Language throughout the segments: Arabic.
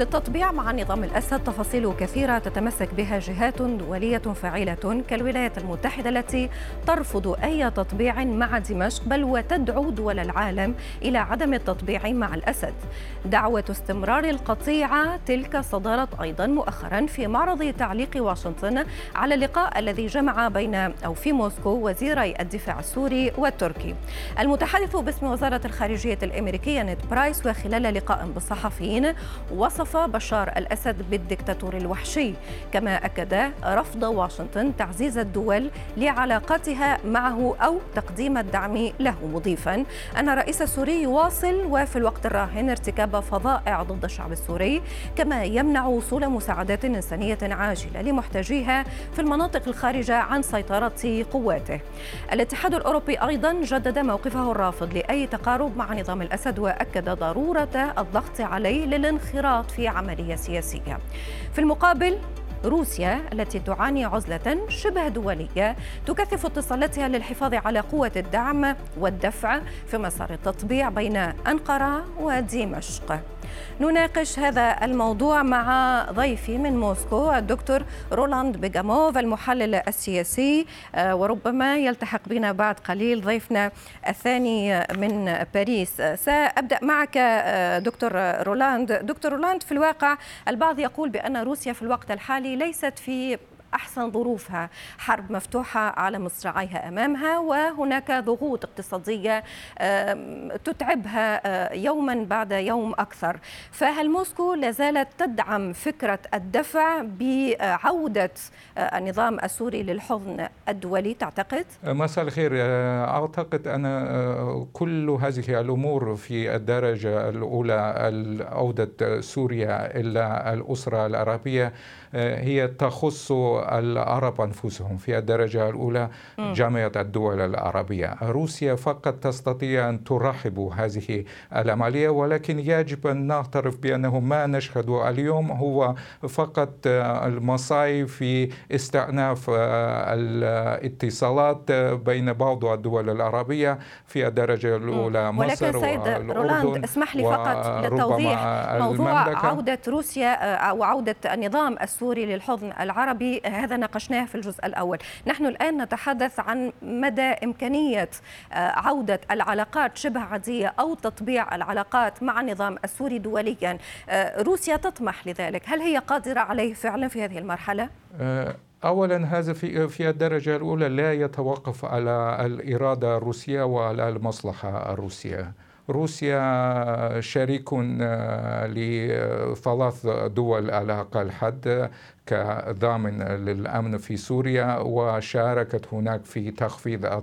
للتطبيع مع نظام الأسد تفاصيل كثيرة تتمسك بها جهات دولية فاعلة كالولايات المتحدة التي ترفض أي تطبيع مع دمشق بل وتدعو دول العالم إلى عدم التطبيع مع الأسد. دعوة استمرار القطيعة تلك صدرت أيضا مؤخرا في معرض تعليق واشنطن على اللقاء الذي جمع بين أو في موسكو وزيري الدفاع السوري والتركي. المتحدث باسم وزارة الخارجية الأمريكية نيد برايس وخلال لقاء بالصحفيين وصف وصف بشار الأسد بالدكتاتور الوحشي. كما أكد رفض واشنطن تعزيز الدول لعلاقاتها معه أو تقديم الدعم له. مضيفا أن الرئيس السوري يواصل وفي الوقت الراهن ارتكاب فظائع ضد الشعب السوري كما يمنع وصول مساعدات إنسانية عاجلة لمحتاجيها في المناطق الخارجة عن سيطرة قواته. الاتحاد الأوروبي أيضا جدد موقفه الرافض لأي تقارب مع نظام الأسد وأكد ضرورة الضغط عليه للانخراط في عملية سياسية. في المقابل روسيا التي تعاني عزلة شبه دولية تكثف اتصالاتها للحفاظ على قوة الدعم والدفع في مسار التطبيع بين أنقرة ودمشق. نناقش هذا الموضوع مع ضيفي من موسكو الدكتور رولاند بيجاموف المحلل السياسي. آه، وربما يلتحق بنا بعد قليل ضيفنا الثاني من باريس. سأبدأ معك آه، دكتور رولاند. دكتور رولاند في الواقع البعض يقول بأن روسيا في الوقت الحالي ليست في أحسن ظروفها. حرب مفتوحة على مصراعيها أمامها وهناك ضغوط اقتصادية تتعبها آه، يوما بعد يوم أكثر. فهل موسكو لازالت تدعم فكرة الدفع بعودة آه، النظام السوري للحضن الدولي تعتقد؟ مساء الخير. آه، أعتقد أن كل هذه الأمور في الدرجة الأولى عودة سوريا إلى الأسرة العربية هي تخص العرب أنفسهم في الدرجة الأولى جامعة الدول العربية. روسيا فقط تستطيع أن ترحب هذه العملية ولكن يجب أن نعترف بأنه ما نشهده اليوم هو فقط المصاي في استئناف الاتصالات بين بعض الدول العربية في الدرجة الأولى مصر ولكن سيد رولاند اسمح لي فقط للتوضيح موضوع عودة روسيا أو عودة النظام السوري للحضن العربي هذا ناقشناه في الجزء الأول. نحن الآن نتحدث عن مدى إمكانية آه، عودة العلاقات شبه عادية أو تطبيع العلاقات مع النظام السوري دوليا. آه، روسيا تطمح لذلك. هل هي قادرة عليه فعلا في هذه المرحلة؟ آه، اولا هذا في في الدرجة الأولى لا يتوقف على الإرادة الروسية وعلى المصلحة الروسية. روسيا شريك لثلاث دول على أقل حد كضامن للأمن في سوريا وشاركت هناك في تخفيض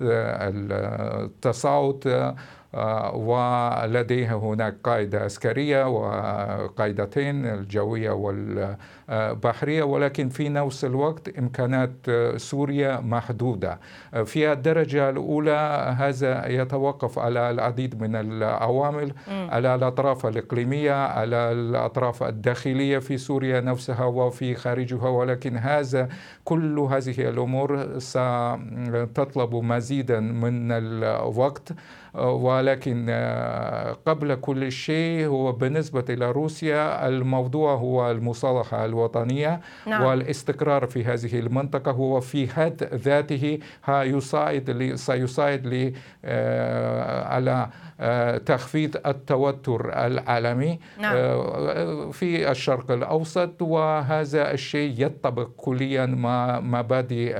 التصاعد آه، ولديها هناك قاعدة عسكرية وقاعدتين الجوية والبحرية. ولكن في نفس الوقت إمكانات سوريا محدودة. في الدرجة الأولى هذا يتوقف على العديد من العوامل على الأطراف الإقليمية على الأطراف الداخلية في سوريا نفسها وفي خارجها. ولكن هذا كل هذه الأمور ستطلب مزيدا من الوقت. ولكن آه، قبل كل شيء هو بالنسبة إلى روسيا الموضوع هو المصالحة الوطنية نعم. والاستقرار في هذه المنطقة هو في حد ذاته يساعد سيساعد لي آه، على آه، تخفيض التوتر العالمي نعم. في الشرق الأوسط وهذا الشيء يطبق كليا مع مبادئ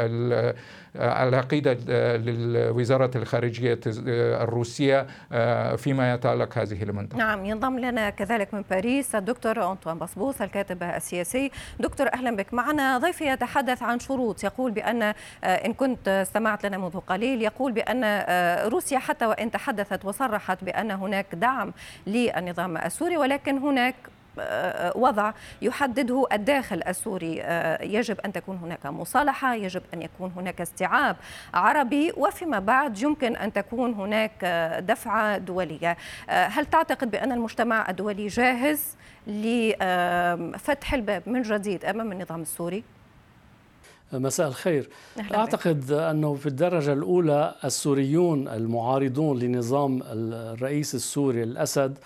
العقيدة لوزارة الخارجية الروسية آه، فيما يتعلق هذه المنطقة. نعم ينضم لنا كذلك من باريس الدكتور أنطوان بصبوس الكاتب السياسي. دكتور أهلا بك معنا. ضيفي يتحدث عن شروط. يقول بأن آه، إن كنت استمعت لنا منذ قليل يقول بأن آه، روسيا حتى وإن تحدثت وصرحت بأن هناك دعم للنظام السوري ولكن هناك وضع يحدده الداخل السوري. آه، يجب أن تكون هناك مصالحة يجب أن يكون هناك استيعاب عربي وفيما بعد يمكن أن تكون هناك آه، دفعة دولية. آه، هل تعتقد بأن المجتمع الدولي جاهز لفتح الباب من جديد أمام النظام السوري؟ مساء الخير. أعتقد أنه في الدرجة الأولى السوريون المعارضون لنظام الرئيس السوري الأسد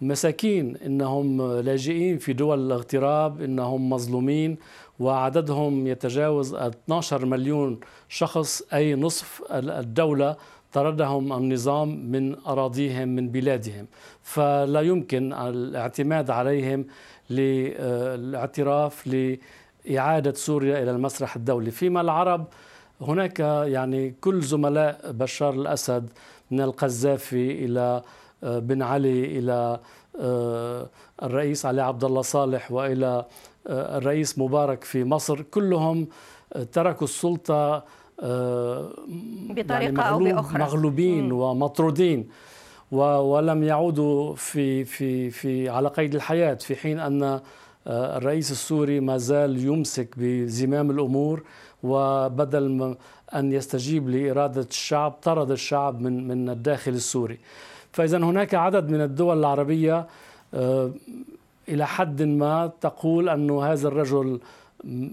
مساكين إنهم لاجئين في دول الاغتراب إنهم مظلومين وعددهم يتجاوز 12 مليون شخص أي نصف الدولة طردهم النظام من أراضيهم من بلادهم. فلا يمكن الاعتماد عليهم للاعتراف لإعادة سوريا إلى المسرح الدولي. فيما العرب هناك يعني كل زملاء بشار الأسد من القذافي إلى بن علي إلى آه، الرئيس علي عبد الله صالح وإلى آه، الرئيس مبارك في مصر كلهم تركوا السلطة بطريقه يعني أو بأخرى مغلوبين م. ومطرودين ولم يعودوا في في في على قيد الحياة في حين أن الرئيس السوري ما زال يمسك بزمام الأمور وبدل أن يستجيب لإرادة الشعب طرد الشعب من من الداخل السوري. فإذا هناك عدد من الدول العربية آه، إلى حد ما تقول أن هذا الرجل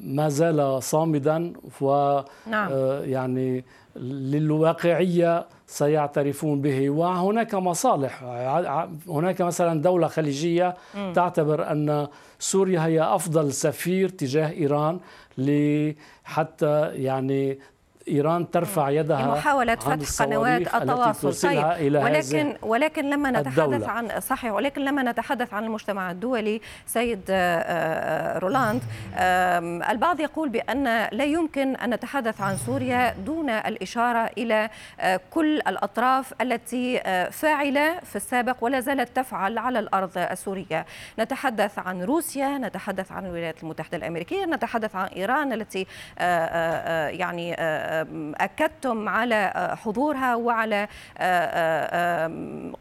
ما زال صامدا و نعم. آه، يعني للواقعية سيعترفون به وهناك مصالح هناك مثلا دولة خليجية م. تعتبر أن سوريا هي أفضل سفير تجاه إيران لحتى يعني إيران ترفع يدها محاوله فتح قنوات التواصل طيب إلى ولكن ولكن لما نتحدث الدولة. عن صحيح ولكن لما نتحدث عن المجتمع الدولي سيد آه، آه، رولاند البعض يقول بأن لا يمكن أن نتحدث عن سوريا دون الإشارة إلى آه، كل الأطراف التي فاعلة في السابق ولا زالت تفعل على الأرض السورية نتحدث عن روسيا نتحدث عن الولايات المتحدة الأمريكية نتحدث عن إيران التي يعني أكدتم على حضورها وعلى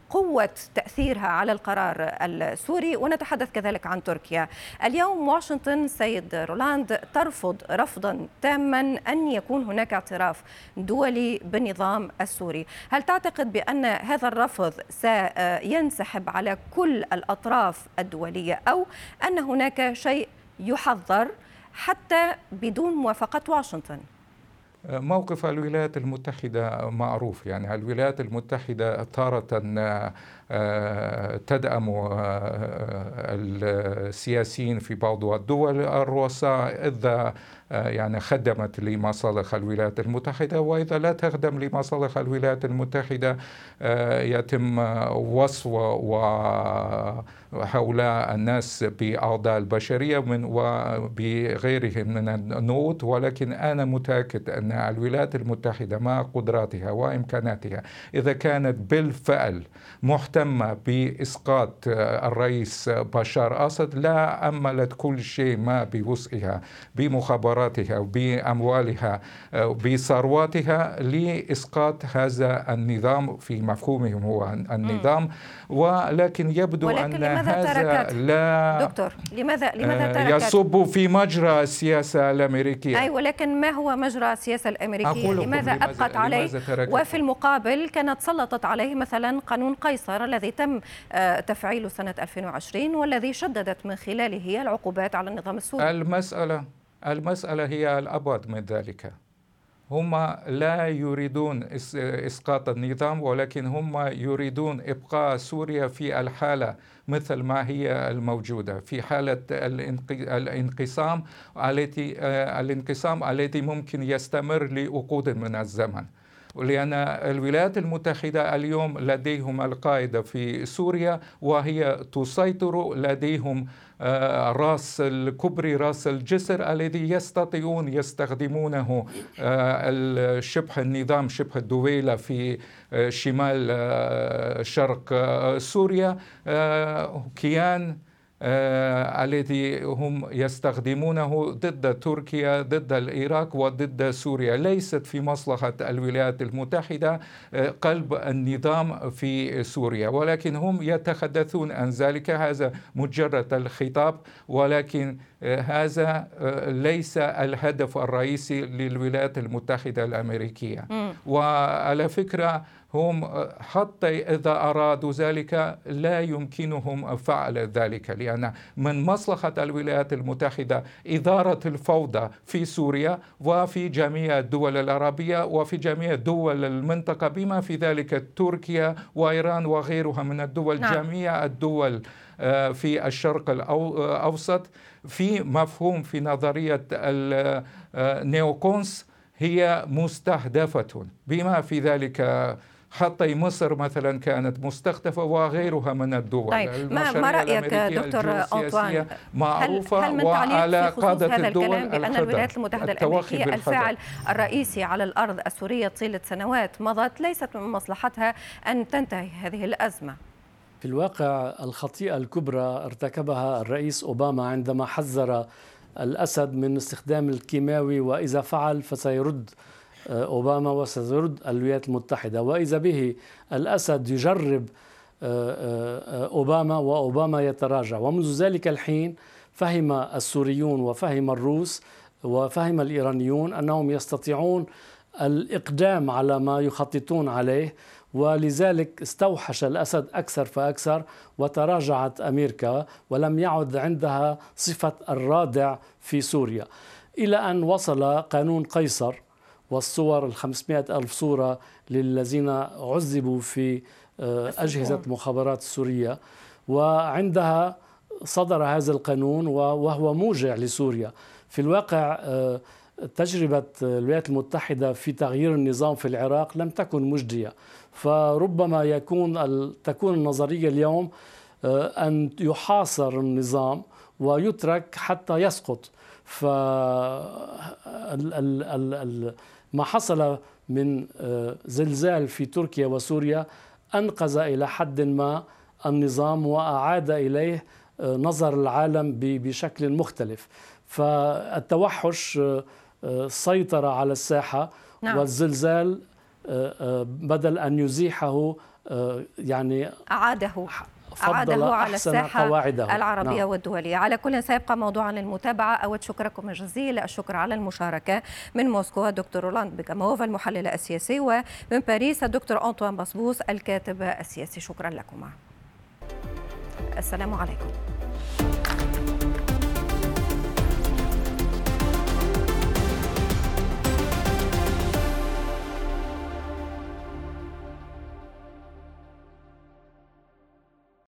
قوة تأثيرها على القرار السوري ونتحدث كذلك عن تركيا. اليوم واشنطن سيد رولاند ترفض رفضا تاما أن يكون هناك اعتراف دولي بالنظام السوري. هل تعتقد بأن هذا الرفض سينسحب على كل الأطراف الدولية أو أن هناك شيء يحضر حتى بدون موافقة واشنطن؟ موقف الولايات المتحدة معروف يعني الولايات المتحدة تارة آه، تدعم آه، السياسيين في بعض الدول الرؤساء إذا يعني خدمت لمصالح الولايات المتحدة وإذا لا تخدم لمصالح الولايات المتحدة يتم وصف وهؤلاء الناس بأعضاء البشرية من وبغيرهم من النقود ولكن أنا متأكد أن الولايات المتحدة مع قدراتها وإمكاناتها إذا كانت بالفعل تم بإسقاط الرئيس بشار أسد لا أملت كل شيء ما بوسعها بمخابراتها وبأموالها بثرواتها لإسقاط هذا النظام في مفهومهم هو النظام. ولكن يبدو ولكن أن هذا لا دكتور لماذا لماذا تركت؟ يصب في مجرى السياسة الأمريكية. أي ولكن ما هو مجرى السياسة الأمريكية؟ لماذا أبقت عليه؟ وفي المقابل كانت سلطت عليه مثلا قانون قيصر الذي تم آه، تفعيله سنة 2020 والذي شددت من خلاله العقوبات على النظام السوري. المسألة المسألة هي الأبعد من ذلك. هم لا يريدون إسقاط النظام ولكن هم يريدون إبقاء سوريا في الحالة مثل ما هي الموجودة في حالة الانقسام التي آه، الانقسام الذي ممكن يستمر لعقود من الزمن. لأن الولايات المتحدة اليوم لديهم القاعدة في سوريا وهي تسيطر لديهم آه، راس الكبري راس الجسر الذي يستطيعون يستخدمونه آه، شبه النظام شبه الدويلة في آه، شمال شرق سوريا. كيان الذي هم يستخدمونه ضد تركيا ضد العراق وضد سوريا. ليست في مصلحة الولايات المتحدة آه قلب النظام في سوريا. ولكن هم يتحدثون عن ذلك. هذا مجرد الخطاب. ولكن آه هذا آه، ليس الهدف الرئيسي للولايات المتحدة الأمريكية. وعلى فكرة هم حتى إذا أرادوا ذلك لا يمكنهم فعل ذلك لأن من مصلحة الولايات المتحدة إدارة الفوضى في سوريا وفي جميع الدول العربية وفي جميع دول المنطقة بما في ذلك تركيا وإيران وغيرها من الدول نعم. جميع الدول آه، في الشرق الأوسط في مفهوم في نظرية النيوكونس آه، هي مستهدفة بما في ذلك حتى مصر مثلا كانت مستهدفة وغيرها من الدول. طيب ما, ما رأيك دكتور أنطوان؟ معروفة هل, هل من وعلى قادة هذا الدول الكلام بأن الولايات المتحدة الأمريكية الفاعل الرئيسي على الأرض السورية طيلة سنوات مضت ليست من مصلحتها أن تنتهي هذه الأزمة. في الواقع الخطيئة الكبرى ارتكبها الرئيس أوباما عندما حذر الأسد من استخدام الكيماوي وإذا فعل فسيرد أوباما وسترد الولايات المتحدة. وإذا به الأسد يجرب آه، آه، أوباما وأوباما يتراجع. ومنذ ذلك الحين فهم السوريون وفهم الروس وفهم الإيرانيون أنهم يستطيعون الإقدام على ما يخططون عليه ولذلك استوحش الأسد أكثر فأكثر وتراجعت أمريكا ولم يعد عندها صفة الرادع في سوريا. إلى أن وصل قانون قيصر والصور الخمسمائة ألف صورة للذين عذبوا في آه، أجهزة المخابرات السورية وعندها صدر هذا القانون وهو موجع لسوريا. في الواقع آه، تجربة الولايات المتحدة في تغيير النظام في العراق لم تكن مجدية. فربما يكون تكون النظرية اليوم آه، أن يحاصر النظام ويترك حتى يسقط. ف ما حصل من آه، زلزال في تركيا وسوريا أنقذ إلى حد ما النظام وأعاد إليه آه، نظر العالم بشكل مختلف فالتوحش سيطر على الساحة نعم. والزلزال بدل أن يزيحه يعني أعاده أعاده على الساحة قواعده. العربية نعم. والدولية. على كل سيبقى موضوعا للمتابعة. أود شكركم الجزيل. الشكر على المشاركة. من موسكو الدكتور رولاند بيكاموف المحلل السياسي ومن باريس الدكتور أنطوان بصبوس الكاتب السياسي. شكرا لكم السلام عليكم.